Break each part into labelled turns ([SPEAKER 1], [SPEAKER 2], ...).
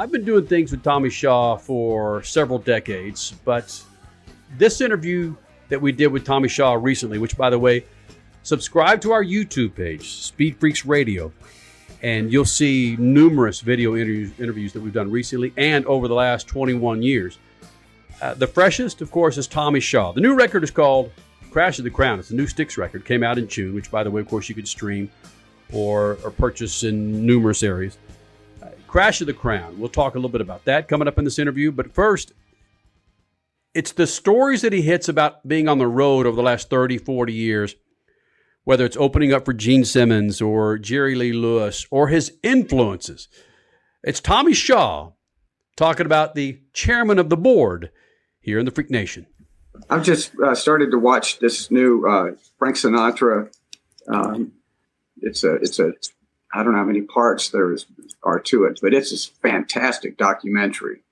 [SPEAKER 1] I've been doing things with Tommy Shaw for several decades, but this interview that we did with Tommy Shaw recently, which, by the way, subscribe to our YouTube page, Speed Freaks Radio, and you'll see numerous video interviews, interviews that we've done recently and over the last 21 years. Uh, the freshest, of course, is Tommy Shaw. The new record is called Crash of the Crown. It's a new Styx record. Came out in June, which, by the way, of course, you could stream or, or purchase in numerous areas. Crash of the Crown. We'll talk a little bit about that coming up in this interview. But first, it's the stories that he hits about being on the road over the last 30, 40 years, whether it's opening up for Gene Simmons or Jerry Lee Lewis or his influences. It's Tommy Shaw talking about the chairman of the board here in the Freak Nation.
[SPEAKER 2] I've just uh, started to watch this new uh, Frank Sinatra. Um, it's a it's a I don't know how many parts there is, are to it, but it's a fantastic documentary,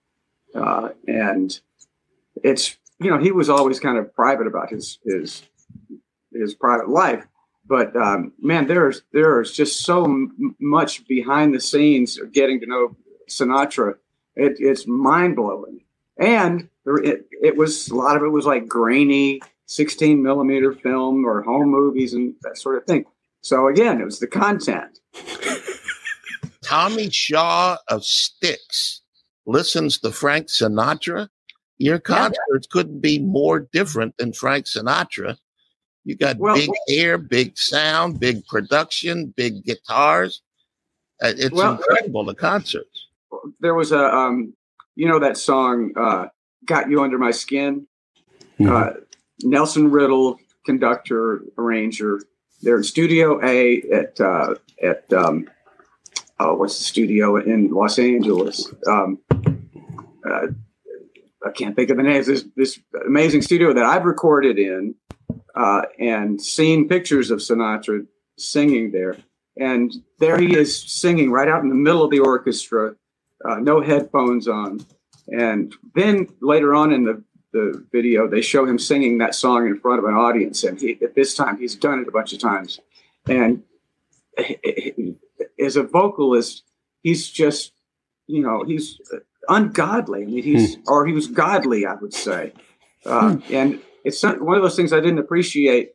[SPEAKER 2] uh, and it's you know he was always kind of private about his his his private life, but um, man, there's there's just so m- much behind the scenes of getting to know Sinatra. It, it's mind blowing, and it, it was a lot of it was like grainy 16 millimeter film or home movies and that sort of thing. So again, it was the content.
[SPEAKER 3] Tommy Shaw of Styx listens to Frank Sinatra. Your concerts yeah. couldn't be more different than Frank Sinatra. You got well, big air, big sound, big production, big guitars. Uh, it's well, incredible the concerts.
[SPEAKER 2] There was a, um, you know, that song uh, "Got You Under My Skin." Mm-hmm. Uh, Nelson Riddle, conductor, arranger. They're in Studio A at uh, at um, oh, what's the studio in Los Angeles? Um, uh, I can't think of the name. This this amazing studio that I've recorded in uh, and seen pictures of Sinatra singing there. And there he is singing right out in the middle of the orchestra, uh, no headphones on. And then later on in the, the video, they show him singing that song in front of an audience. And he, at this time, he's done it a bunch of times. And as a vocalist, he's just, you know, he's ungodly. I mean, he's hmm. or he was godly, I would say. Uh, hmm. And it's one of those things I didn't appreciate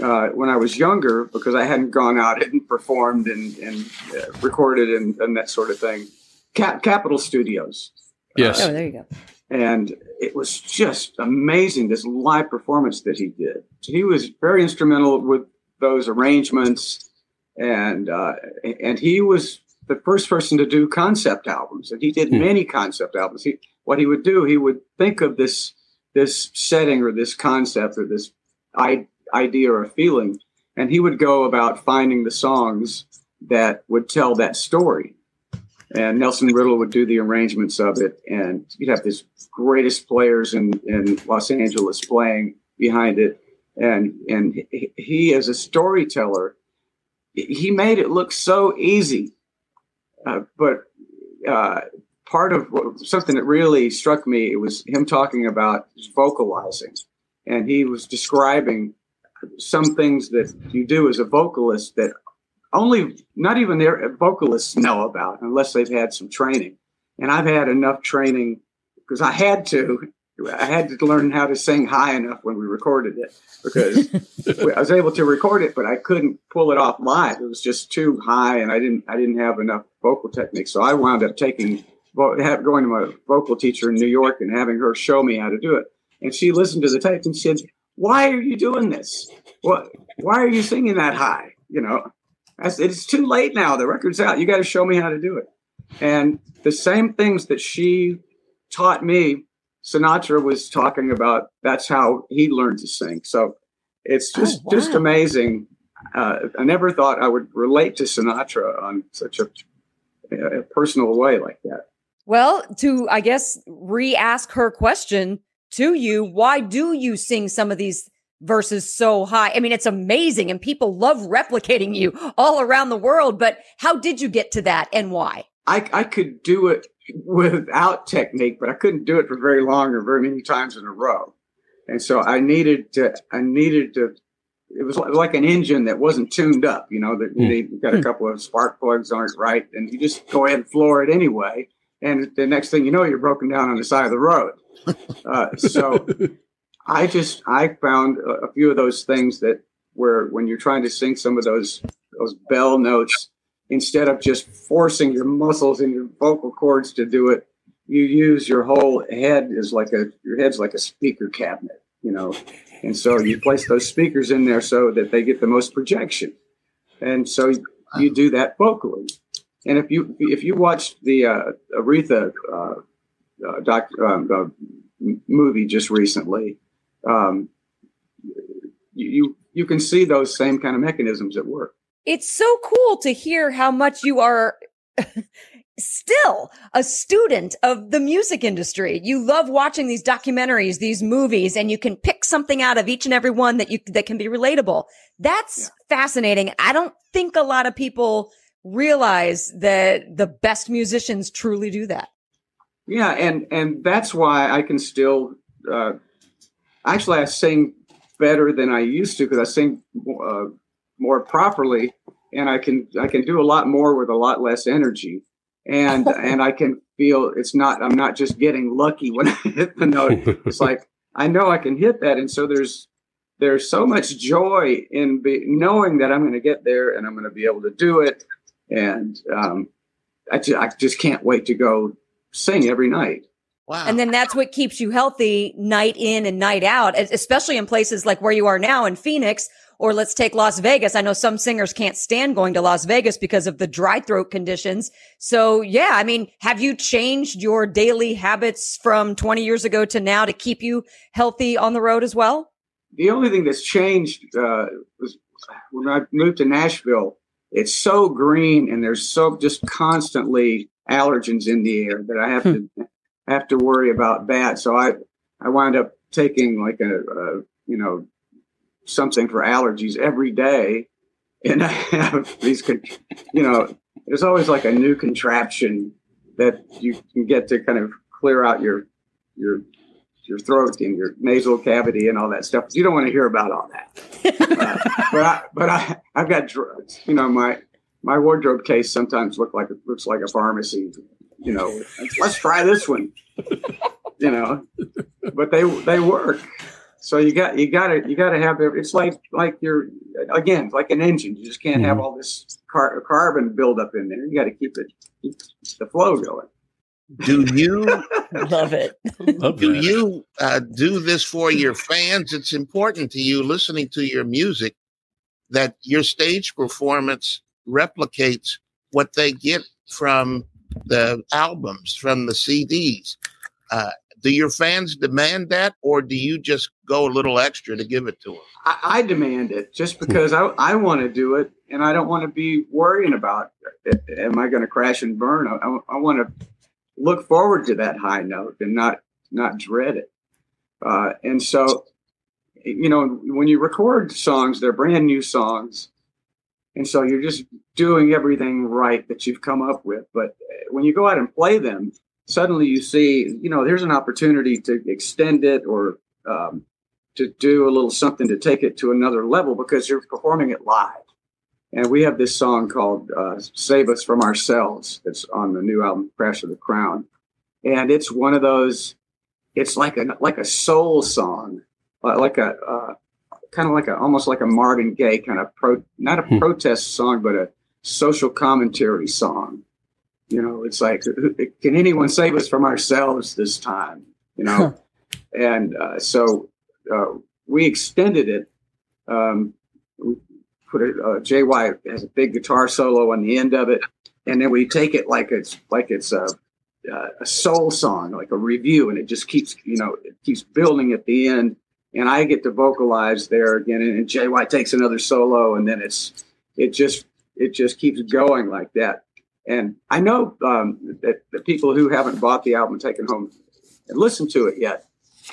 [SPEAKER 2] uh, when I was younger because I hadn't gone out and performed and, and uh, recorded and, and, that sort of thing. Cap- Capitol Studios.
[SPEAKER 1] Yes.
[SPEAKER 4] oh, there you go.
[SPEAKER 2] And it was just amazing this live performance that he did. He was very instrumental with those arrangements, and uh, and he was the first person to do concept albums, and he did hmm. many concept albums. He, what he would do, he would think of this this setting or this concept or this I- idea or feeling, and he would go about finding the songs that would tell that story. And Nelson Riddle would do the arrangements of it, and you'd have these greatest players in, in Los Angeles playing behind it. And and he, as a storyteller, he made it look so easy. Uh, but uh, part of something that really struck me it was him talking about vocalizing, and he was describing some things that you do as a vocalist that only not even their vocalists know about unless they've had some training. And I've had enough training because I had to. I had to learn how to sing high enough when we recorded it because I was able to record it, but I couldn't pull it off live. It was just too high, and I didn't I didn't have enough vocal technique. So I wound up taking going to my vocal teacher in New York and having her show me how to do it. And she listened to the tape and she said, "Why are you doing this? What? Why are you singing that high? You know, I said, it's too late now. The record's out. You got to show me how to do it." And the same things that she taught me, Sinatra was talking about. That's how he learned to sing. So it's just oh, wow. just amazing. Uh, I never thought I would relate to Sinatra on such a a personal way like that.
[SPEAKER 4] Well, to I guess re-ask her question to you, why do you sing some of these verses so high? I mean, it's amazing and people love replicating you all around the world, but how did you get to that and why?
[SPEAKER 2] I, I could do it without technique, but I couldn't do it for very long or very many times in a row. And so I needed to I needed to it was like an engine that wasn't tuned up, you know, that mm. they got a hmm. couple of spark plugs aren't right, and you just go ahead and floor it anyway. and the next thing you know, you're broken down on the side of the road. Uh, so I just I found a, few of those things that where when you're trying to sing some of those those bell notes, instead of just forcing your muscles and your vocal cords to do it, you use your whole head is like a your head's like a speaker cabinet, you know, and so you place those speakers in there so that they get the most projection, and so you do that vocally. And if you if you watch the uh, Aretha uh, uh, doc, um, uh, movie just recently, um, you you can see those same kind of mechanisms at work.
[SPEAKER 4] It's so cool to hear how much you are still a student of the music industry. You love watching these documentaries, these movies, and you can pick something out of each and every one that you that can be relatable. That's yeah. fascinating. I don't think a lot of people realize that the best musicians truly do that.
[SPEAKER 2] Yeah, and and that's why I can still uh, actually I sing better than I used to because I sing uh, more properly, and I can I can do a lot more with a lot less energy, and and I can feel it's not I'm not just getting lucky when I hit the note. It's like I know I can hit that, and so there's there's so much joy in be, knowing that I'm going to get there and I'm going to be able to do it, and um, I, just, I just can't wait to go sing every night.
[SPEAKER 4] Wow. And then that's what keeps you healthy night in and night out, especially in places like where you are now in Phoenix, or let's take Las Vegas. I know some singers can't stand going to Las Vegas because of the dry throat conditions. So yeah, I mean, have you changed your daily habits from 20 years ago to now to keep you healthy on the road as well?
[SPEAKER 2] The only thing that's changed uh, was when I moved to Nashville. It's so green and there's so just constantly allergens in the air that I have hmm. to have to worry about that. So I I wind up taking like a, a you know something for allergies every day, and I have these you know there's always like a new contraption that you can get to kind of clear out your your your throat and your nasal cavity and all that stuff. You don't want to hear about all that. uh, but I, but I I've got drugs. You know my my wardrobe case sometimes look like looks like a pharmacy you know, let's try this one, you know, but they they work. So you got you got to you got to have it's like like you're again like an engine. You just can't mm-hmm. have all this car, carbon buildup in there. You got to keep it keep the flow going.
[SPEAKER 3] Do you
[SPEAKER 4] love it?
[SPEAKER 3] do you uh, do this for your fans? It's important to you listening to your music that your stage performance replicates what they get from the albums, from the CDs. Uh, do your fans demand that, or do you just go a little extra to give it to them?
[SPEAKER 2] I, I demand it just because I, I want to do it, and I don't want to be worrying about it. am I going to crash and burn. I, I, want to look forward to that high note and not not dread it. Uh, and so, you know, when you record songs, they're brand new songs. And so you're just doing everything right that you've come up with. But when you go out and play them, suddenly you see, you know, there's an opportunity to extend it or um, to do a little something to take it to another level because you're performing it live. And we have this song called uh, Save Us From Ourselves that's on the new album, Crash of the Crown. And it's one of those, it's like a, like a soul song, uh, like a, uh, kind of like a almost like a Marvin Gaye kind of pro, not a hmm. protest song, but a social commentary song. You know, it's like, can anyone save us from ourselves this time? You know, and uh, so uh, we extended it. Um, we put it. Uh, JY has a big guitar solo on the end of it, and then we take it like it's like it's a a soul song, like a revue, and it just keeps you know it keeps building at the end and I get to vocalize there again. And, and JY takes another solo, and then it's it just it just keeps going like that. And I know um, that the people who haven't bought the album, taken home, and listened to it yet,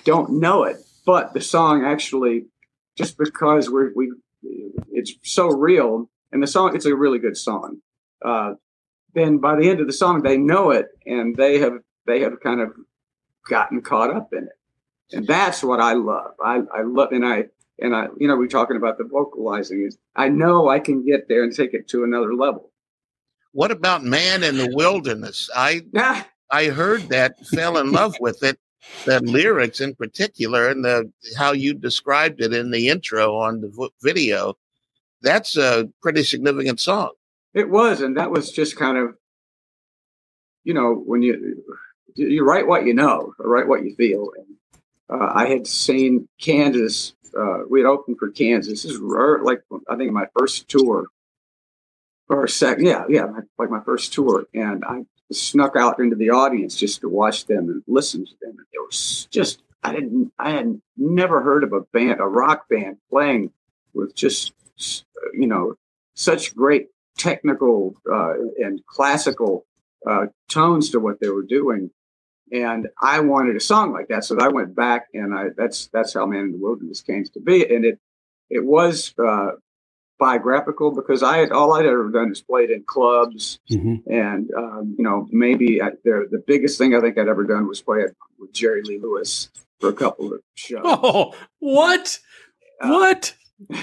[SPEAKER 2] don't know it. But the song actually, just because we're we, it's so real, and the song it's a really good song. Uh, then by the end of the song, they know it, and they have they have kind of gotten caught up in it and that's what I love. I, I love, and I, and I, you know, we're talking about the vocalizing is I know I can get there and take it to another level.
[SPEAKER 3] What about man in the wilderness? I, I heard that, fell in love with it, the lyrics in particular, and the how you described it in the intro on the video. That's a pretty significant song.
[SPEAKER 2] It was, and that was just kind of, you know, when you you write what you know, or write what you feel. And uh, I had seen Kansas. Uh, we had opened for Kansas. This is like I think my first tour, or second, yeah, yeah, like my first tour, and I snuck out into the audience just to watch them and listen to them. And it was just I didn't I had never heard of a band, a rock band playing with just you know such great technical uh, and classical uh, tones to what they were doing. And I wanted a song like that, so I went back and I that's that's how Man in the Wilderness came to be. And it it was uh, biographical because I had all I'd ever done is played in clubs, mm-hmm. and um, you know maybe I, the the biggest thing I think I'd ever done was play with Jerry Lee Lewis for a couple of shows.
[SPEAKER 1] Oh, what? Uh, what?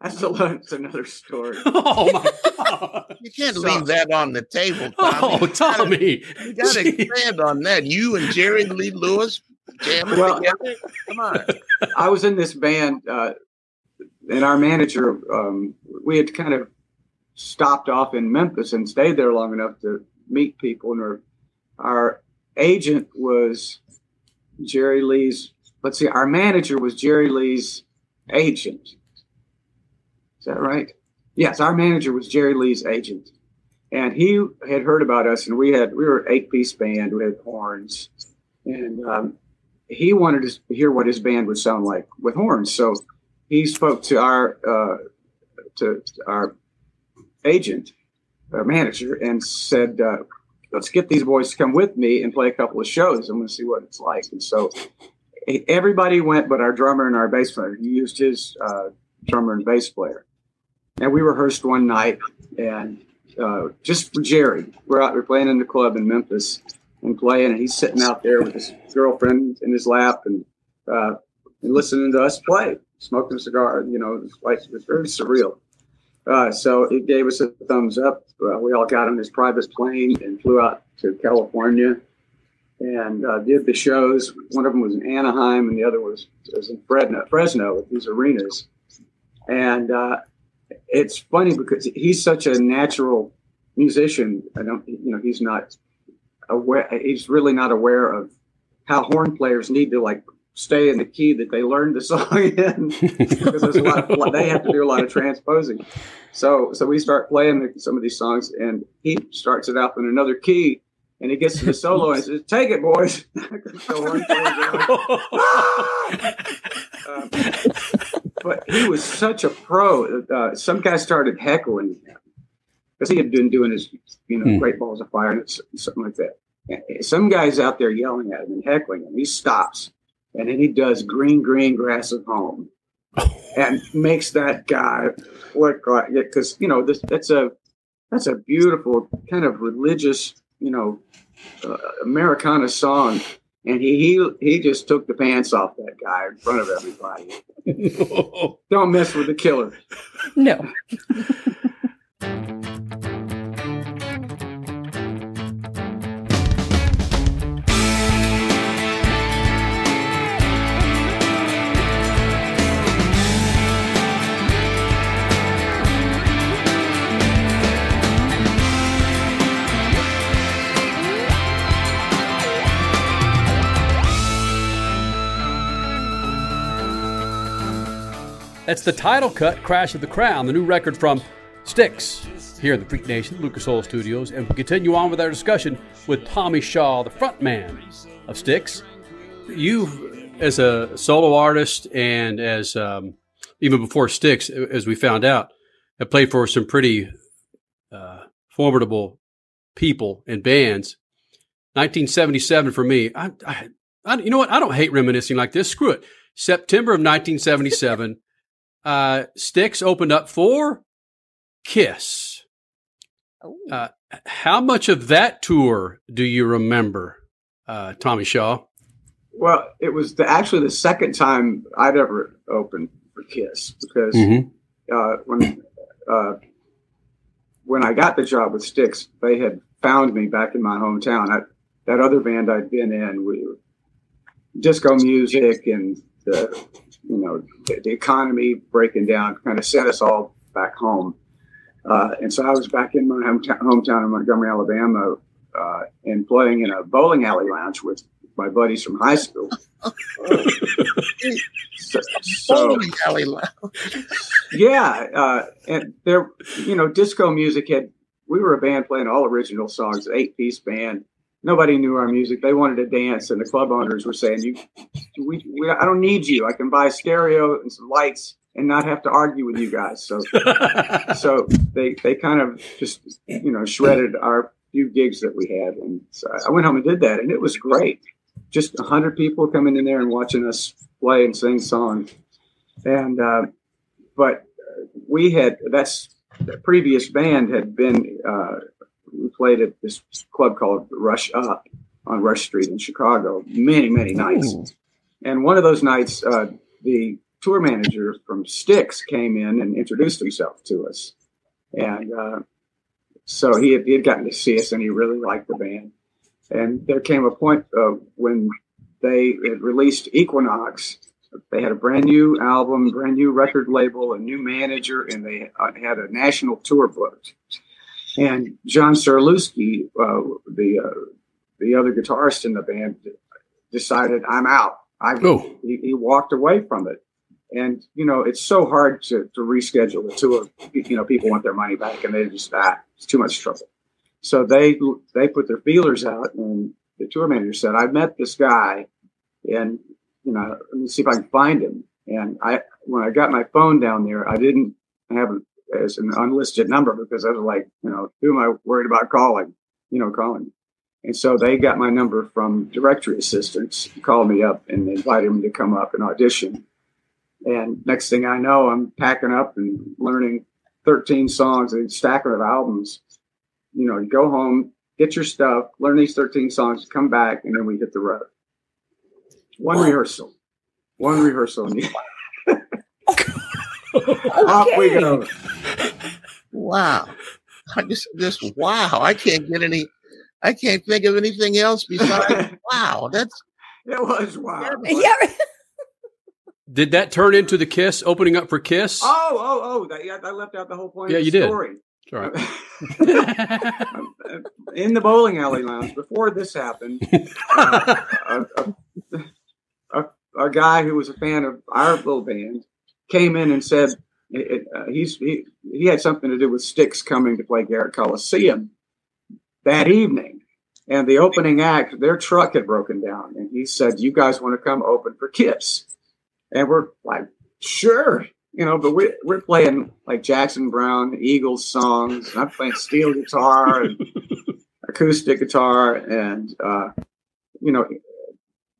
[SPEAKER 2] That's, a, that's another story.
[SPEAKER 1] Oh my god!
[SPEAKER 3] You can't so, leave that on the table.
[SPEAKER 1] Tommy. Oh, Tommy!
[SPEAKER 3] You got to expand on that. You and Jerry Lee Lewis jamming well, together. Come on!
[SPEAKER 2] I was in this band. Uh, and our manager, um, we had kind of stopped off in Memphis and stayed there long enough to meet people. And our, our agent was Jerry Lee's, let's see, our manager was Jerry Lee's agent. Is that right? Yes, our manager was Jerry Lee's agent. And he had heard about us, and we had we were an eight piece band. We had horns, and um, he wanted to hear what his band would sound like with horns. So he spoke to our uh, to our agent, our manager, and said, uh, "Let's get these boys to come with me and play a couple of shows. I'm going to see what it's like." And so everybody went, but our drummer and our bass player. He used his uh, drummer and bass player, and we rehearsed one night, and uh, just for Jerry, we're out there playing in the club in Memphis and playing, and he's sitting out there with his girlfriend in his lap and uh, and listening to us play smoking a cigar. You know, it was, like, it was very surreal. Uh, so it gave us a thumbs up. Uh, we all got on this private plane and flew out to California and uh, did the shows. One of them was in Anaheim, and the other was, was in Fresno, Fresno these arenas. And uh, it's funny because he's such a natural musician. I don't, you know, he's not aware. He's really not aware of how horn players need to like stay in the key that they learned the song in because there's a lot of, they have to do a lot of transposing. So so we start playing some of these songs and he starts it out in another key and he gets to the solo and says, "Take it, boys." um, but he was such a pro. Uh, some guy started heckling him because he had been doing his, you know, mm. Great Balls of Fire and something like that. And some guy's out there yelling at him and heckling him. He stops and then he does green, green grass at home, and makes that guy look like because you know this that's a that's a beautiful kind of religious you know uh, Americana song, and he he he just took the pants off that guy in front of everybody. Don't mess with the killer.
[SPEAKER 4] No.
[SPEAKER 1] That's the title cut, Crash of the Crown, the new record from Styx here in the Freak Nation, Lucas Oil Studios. And we continue on with our discussion with Tommy Shaw, the frontman of Styx. You, as a solo artist and as um, even before Styx, as we found out, have played for some pretty uh, formidable people and bands. 1977 for me. I, I, I, you know what? I don't hate reminiscing like this. Screw it. September of 1977 uh, Styx opened up for Kiss. Uh, how much of that tour do you remember, uh, Tommy Shaw?
[SPEAKER 2] Well, it was the, actually the second time I'd ever opened for Kiss because mm-hmm. uh, when uh, when I got the job with Styx, they had found me back in my hometown. I, that other band I'd been in. We disco music and the you know the, the economy breaking down kind of sent us all back home. Uh, and so I was back in my hometown, hometown in Montgomery, Alabama, uh, and playing in a bowling alley lounge with my buddies from high school.
[SPEAKER 3] so, so alley lounge.
[SPEAKER 2] yeah, uh, and there, you know, disco music had. We were a band playing all original songs, eight piece band. Nobody knew our music. They wanted to dance, and the club owners were saying, "You, we, we I don't need you. I can buy a stereo and some lights." and not have to argue with you guys. So, so they they kind of just you know shredded our few gigs that we had, and so I went home and did that, and it was great. Just a hundred people coming in there and watching us play and sing songs, and uh, but we had that's the previous band had been uh, we played at this club called Rush Up on Rush Street in Chicago many many nights, Ooh. and one of those nights uh, the tour manager from Styx came in and introduced himself to us. And uh, so he had, he had gotten to see us and he really liked the band. And there came a point uh, when they had released Equinox. They had a brand new album, brand new record label, a new manager, and they uh, had a national tour booked. And John Curulewski, uh, the uh, the other guitarist in the band, decided I'm out. I oh. he, he walked away from it and you know, it's so hard to, to reschedule the tour. You know, people want their money back, and they just ah, it's too much trouble. So they they put their feelers out, and the tour manager said, "I met this guy, and you know, let me see if I can find him." And I, when I got my phone down there, I didn't have it as an unlisted number because I was like, you know, who am I worried about calling? You know, calling. And so they got my number from directory assistants, called me up, and invited me to come up and audition. And next thing I know, I'm packing up and learning 13 songs, and stack of albums. You know, you go home, get your stuff, learn these 13 songs, come back, and then we hit the road. One rehearsal. One rehearsal. Off we go.
[SPEAKER 3] Wow. I just just wow. I can't get any I can't think of anything else besides wow. That's
[SPEAKER 2] it was wow.
[SPEAKER 4] Yeah.
[SPEAKER 1] Did that turn into the Kiss opening up for Kiss?
[SPEAKER 2] Oh, oh, oh! That, yeah, I left out the whole point.
[SPEAKER 1] Yeah,
[SPEAKER 2] you
[SPEAKER 1] story. did. All right.
[SPEAKER 2] In the bowling alley lounge before this happened, uh, a, a, a, a, guy who was a fan of our little band came in and said it, uh, he's he, he had something to do with Styx coming to play Garrett Coliseum that evening. And the opening act, their truck had broken down, and he said, "You guys want to come open for Kiss?" And we're like, sure, you know, but we're, we're playing like Jackson Browne, Eagles songs. I'm playing steel guitar and acoustic guitar. And, uh, you know,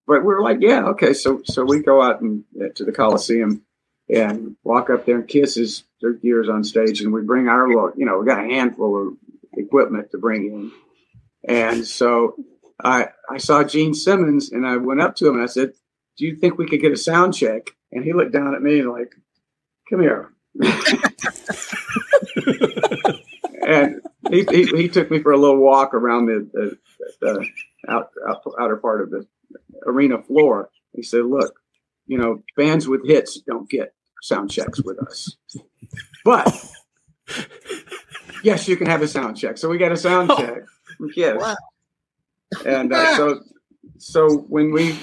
[SPEAKER 2] but we're like, yeah, okay. So, so we go out and uh, to the Coliseum and walk up there and kisses their gears on stage. And we bring our little, you know, we got a handful of equipment to bring in. And so I, I saw Gene Simmons and I went up to him and I said, do you think we could get a sound check? And he looked down at me and like, come here. and he, he, he, took me for a little walk around the, the, the out, out, outer part of the arena floor. He said, look, you know, bands with hits don't get sound checks with us. But yes, you can have a sound check. So we got a sound check. Yes. Wow. And uh, so so when we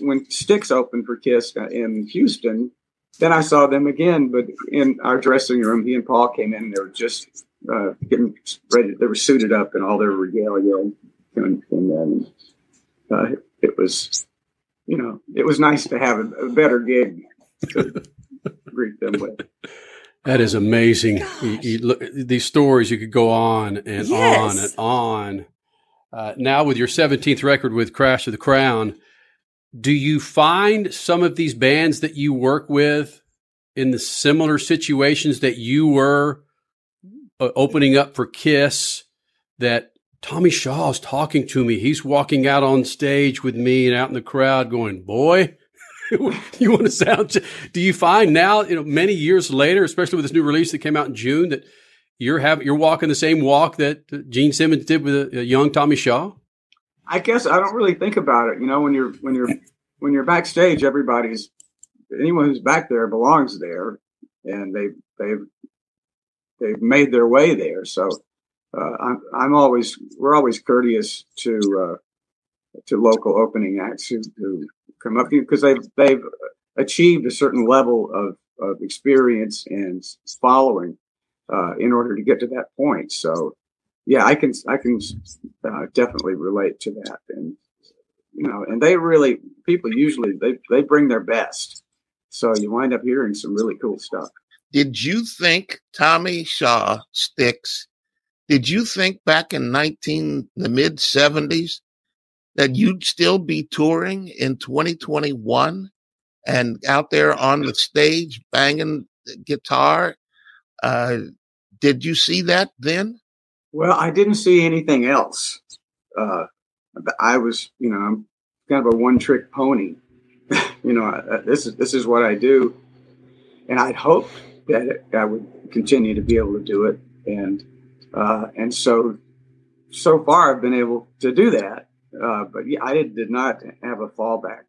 [SPEAKER 2] when Styx opened for Kiss in Houston, then I saw them again. But in our dressing room, he and Paul came in. and They were just uh, getting ready. They were suited up in all their regalia, and, and then uh, it was, you know, it was nice to have a, a better gig to greet them with.
[SPEAKER 1] That is amazing. You, you look, these stories you could go on and yes. on and on. Uh, now, with your 17th record with Crash of the Crown, do you find some of these bands that you work with in the similar situations that you were uh, opening up for Kiss? That Tommy Shaw is talking to me. He's walking out on stage with me and out in the crowd going, Boy, you want to sound? Do you find now, you know, many years later, especially with this new release that came out in June, that you're having you're walking the same walk that Gene Simmons did with a, a young Tommy Shaw?
[SPEAKER 2] I guess I don't really think about it. You know, when you're when you're when you're backstage, everybody's anyone who's back there belongs there, and they they've they've made their way there. So uh, I'm I'm always we're always courteous to uh, to local opening acts who, who come up because they've they've achieved a certain level of, of experience and following uh, in order to get to that point. So yeah, I can I can uh, definitely relate to that, and you know, and they really people usually they they bring their best, so you wind up hearing some really cool stuff.
[SPEAKER 3] Did you think Tommy Shaw Styx? Did you think back in nineteen the mid seventies that you'd still be touring in twenty twenty one and out there on the stage banging guitar? Uh, did you see that then?
[SPEAKER 2] Well, I didn't see anything else. Uh, I was, you know, I'm kind of a one-trick pony. you know, uh, this is this is what I do, and I'd hoped that I would continue to be able to do it, and uh, and so so far I've been able to do that. Uh, but yeah, I did, not have a fallback.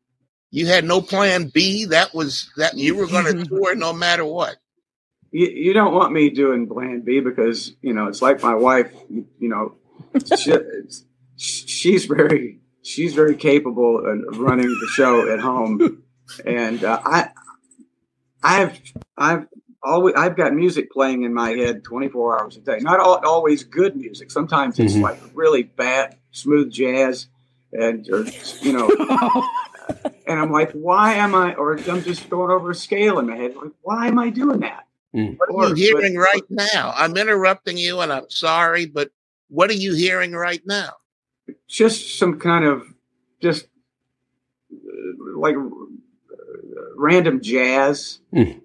[SPEAKER 3] You had no plan B. That was that you were going to tour no matter what
[SPEAKER 2] you, you don't want me doing plan B because you know it's like my wife. You, you know, she, she's very she's very capable of running the show at home, and uh, I I've I've always I've got music playing in my head 24 hours a day. Not all, always good music. Sometimes it's mm-hmm. like really bad smooth jazz, and or you know. and I'm like, why am I? Or I'm just going over a scale in my head. Like, why am I doing that?
[SPEAKER 3] Mm. What are you hearing but, right now? I'm interrupting you and I'm sorry, but what are you hearing right now?
[SPEAKER 2] Just some kind of just uh, like uh, random jazz. Mm.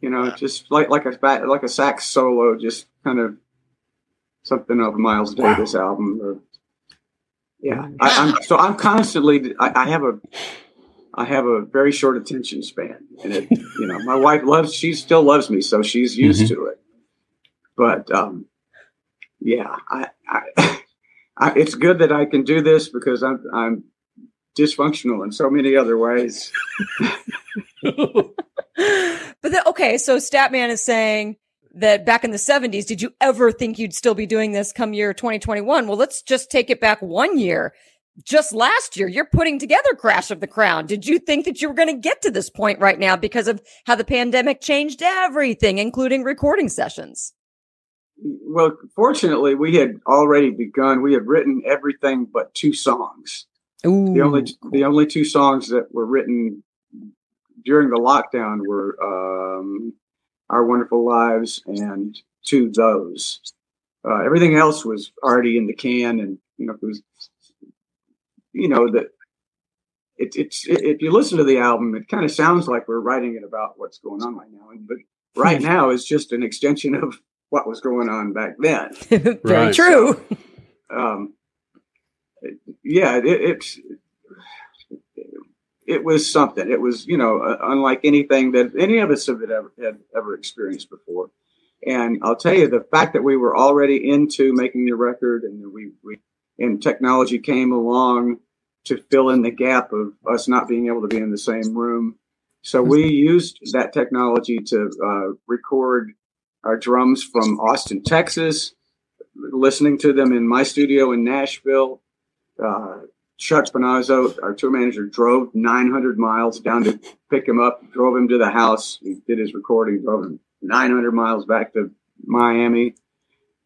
[SPEAKER 2] You know, yeah. just like like a like a sax solo, just kind of something of Miles Davis wow. album. Or, yeah, I, am so I'm constantly. I, I have a I have a very short attention span, and it, you know, my wife loves. She still loves me, so she's used mm-hmm. to it. But um, yeah, I, I, I, it's good that I can do this because I'm I'm dysfunctional in so many other ways.
[SPEAKER 4] but then, okay, so Statman is saying that back in the 70s, did you ever think you'd still be doing this come year 2021? Well, let's just take it back one year. Just last year you're putting together crash of the crown. Did you think that you were going to get to this point right now because of how the pandemic changed everything including recording sessions?
[SPEAKER 2] Well fortunately we had already begun. We had written everything but two songs. Ooh. the only the only two songs that were written during the lockdown were um, our wonderful lives and to those uh, everything else was already in the can and you know it was you know that it, it's it, if you listen to the album, it kind of sounds like we're writing it about what's going on right now, but right now is just an extension of what was going on back then.
[SPEAKER 4] Very right. true. So,
[SPEAKER 2] um, yeah, it, it's it was something. It was you know uh, unlike anything that any of us have ever had ever experienced before. And I'll tell you, the fact that we were already into making the record and we we and technology came along to fill in the gap of us not being able to be in the same room. So we used that technology to uh, record our drums from Austin, Texas, listening to them in my studio in Nashville. Uh, Chuck Panozzo, our tour manager, drove 900 miles down to pick him up, drove him to the house. He did his recording, drove him 900 miles back to Miami.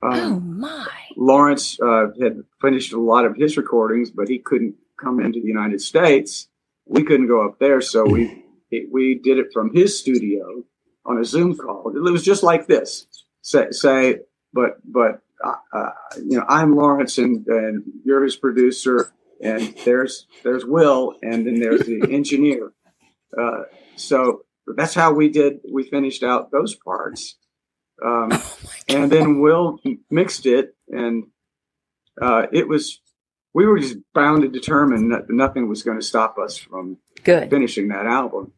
[SPEAKER 4] Um, oh my!
[SPEAKER 2] Lawrence uh, had finished a lot of his recordings, but he couldn't come into the United States. We couldn't go up there, so we it, we did it from his studio on a Zoom call. It was just like this. Say, say but but uh, uh, you know, I'm Lawrence, and, and you're his producer, and there's there's Will, and then there's the engineer. Uh, so that's how we did. We finished out those parts. Um, oh and then Will mixed it, and uh, it was we were just bound and determined that nothing was going to stop us from
[SPEAKER 4] Good.
[SPEAKER 2] finishing that album.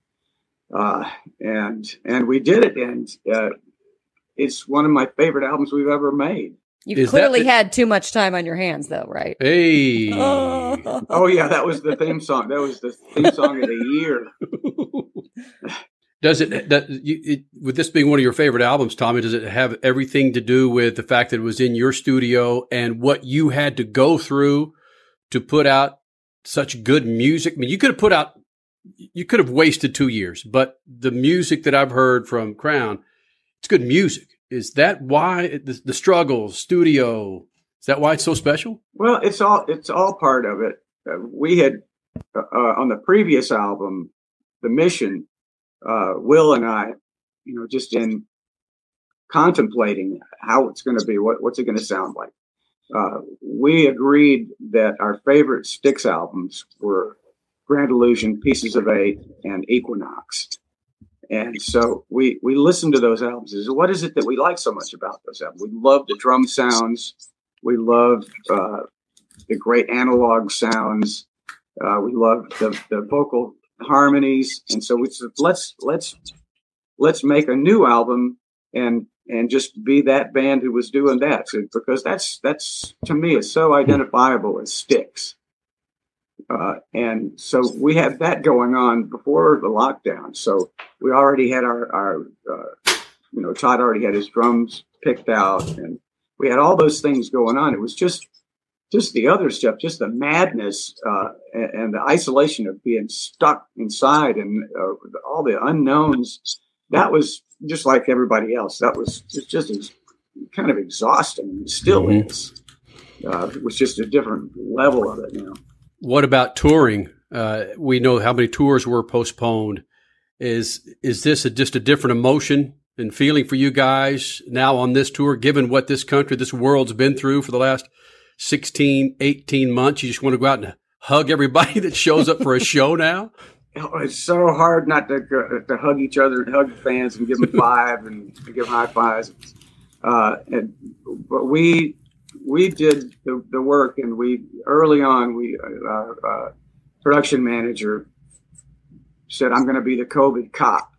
[SPEAKER 2] Uh, and and we did it, and uh, it's one of my favorite albums we've ever made.
[SPEAKER 4] You clearly the- had too much time on your hands, though, right?
[SPEAKER 1] Hey.
[SPEAKER 2] oh yeah, that was the theme song. That was the theme song of the year.
[SPEAKER 1] Does it, that, you, it, with this being one of your favorite albums, Tommy? Does it have everything to do with the fact that it was in your studio and what you had to go through to put out such good music? I mean, you could have put out, you could have wasted two years, but the music that I've heard from Crown, it's good music. Is that why the, the struggle, studio? Is that why it's so special?
[SPEAKER 2] Well, it's all it's all part of it. Uh, we had uh, uh, on the previous album, the mission. Uh, Will and I, you know, just in contemplating how it's going to be, what what's it going to sound like. Uh, we agreed that our favorite Styx albums were Grand Illusion, Pieces of Eight, and Equinox. And so we we listen to those albums. Is what is it that we like so much about those albums? We love the drum sounds. We love uh, the great analog sounds. Uh, we love the, the vocal harmonies. And so we said, let's let's let's make a new album and and just be that band who was doing that. So, because that's that's to me is so identifiable as Styx. Uh, and so we had that going on before the lockdown. So we already had our, our uh, you know, Todd already had his drums picked out, and we had all those things going on. It was just, just the other stuff, just the madness uh, and, and, the isolation of being stuck inside and uh, all the unknowns. That was just like everybody else. That was just, just kind of exhausting. It still mm-hmm. is. Uh, it was just a different level of it now.
[SPEAKER 1] What about touring? Uh, we know how many tours were postponed. Is is this a, just a different emotion and feeling for you guys now on this tour, given what this country, this world's been through for the last 16, 18 months? You just want to go out and hug everybody that shows up for a show now?
[SPEAKER 2] Oh, it's so hard not to to hug each other and hug fans and give them five and give high fives. Uh, and, but we we did the, the work, and we early on we uh, uh, production manager said, "I'm going to be the COVID cop."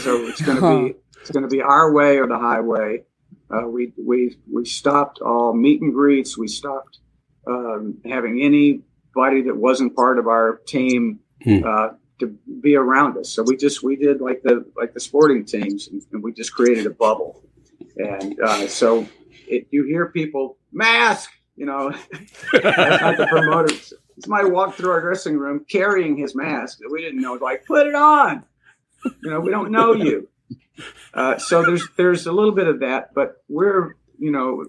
[SPEAKER 2] So it's going to be it's going to be our way or the highway. Uh, we we we stopped all meet and greets. We stopped um, having anybody that wasn't part of our team hmm. uh, to be around us. So we just we did like the like the sporting teams, and, and we just created a bubble. And uh, so it, you hear people mask, you know, that's not the promoters. Somebody walked through our dressing room carrying his mask that we didn't know. Like, put it on. You know, we don't know you. Uh, so there's there's a little bit of that, but we're you know,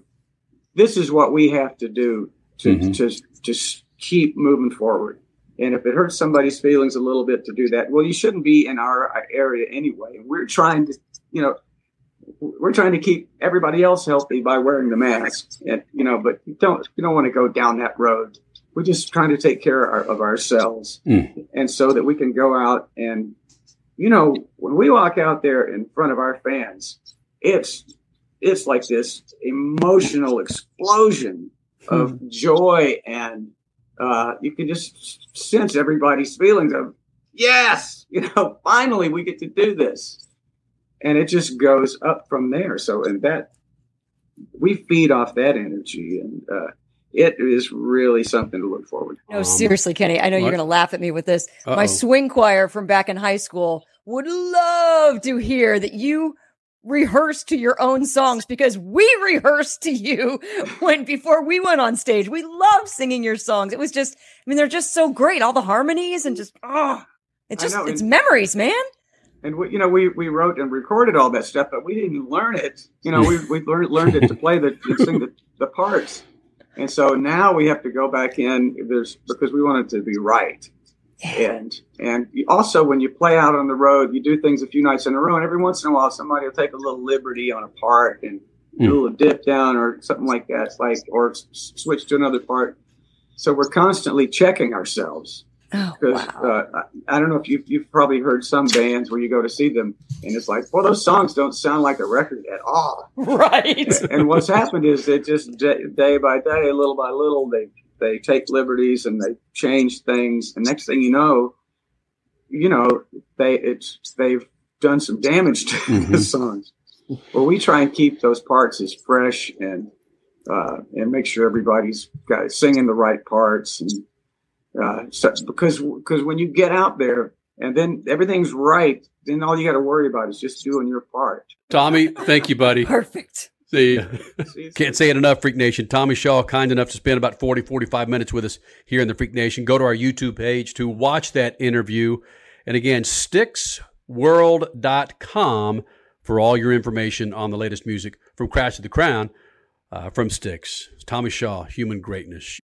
[SPEAKER 2] this is what we have to do to mm-hmm. to just keep moving forward. And if it hurts somebody's feelings a little bit to do that, well, you shouldn't be in our area anyway. We're trying to, you know, we're trying to keep everybody else healthy by wearing the mask, and you know, but you don't you don't want to go down that road. We're just trying to take care of, our, of ourselves, mm. and so that we can go out and, you know, when we walk out there in front of our fans, it's it's like this emotional explosion of mm. joy, and uh, you can just sense everybody's feelings of yes, you know, finally we get to do this and it just goes up from there. So, and that we feed off that energy, and uh, it is really something to look forward
[SPEAKER 4] to. No, um, seriously, Kenny, I know what? you're going to laugh at me with this. Uh-oh. My swing choir from back in high school would love to hear that you rehearse to your own songs because we rehearsed to you when before we went on stage. We love singing your songs. It was just, I mean, they're just so great. All the harmonies and just, oh, it's just, it's memories, man
[SPEAKER 2] and we, you know, we, we wrote and recorded all that stuff, but we didn't learn it. You know, we, we learned, learned it to play the, to sing the, the parts. And so now we have to go back in there's because we want it to be right. And, and also when you play out on the road, you do things a few nights in a row and every once in a while, somebody will take a little liberty on a part and do a hmm. little dip down or something like that. Like, or switch to another part. So we're constantly checking ourselves
[SPEAKER 4] Oh, because wow.
[SPEAKER 2] uh, I don't know if you've, you've probably heard some bands where you go to see them and it's like, well, those songs don't sound like a record at all.
[SPEAKER 4] Right.
[SPEAKER 2] And, and what's happened is that just day, day by day, little by little, they they take liberties and they change things. And next thing you know, you know, they it's they've done some damage to mm-hmm. the songs. Well, we try and keep those parts as fresh and uh, and make sure everybody's got singing the right parts and uh, so, because because when you get out there and then everything's right, then all you got to worry about is just doing your part.
[SPEAKER 1] Tommy, thank you, buddy.
[SPEAKER 4] Perfect.
[SPEAKER 1] See, can't say it enough, Freak Nation. Tommy Shaw, kind enough to spend about 40, 45 minutes with us here in the Freak Nation. Go to our YouTube page to watch that interview. And again, StyxWorld.com for all your information on the latest music from Crash to the Crown uh, from Styx. Tommy Shaw, Human Greatness.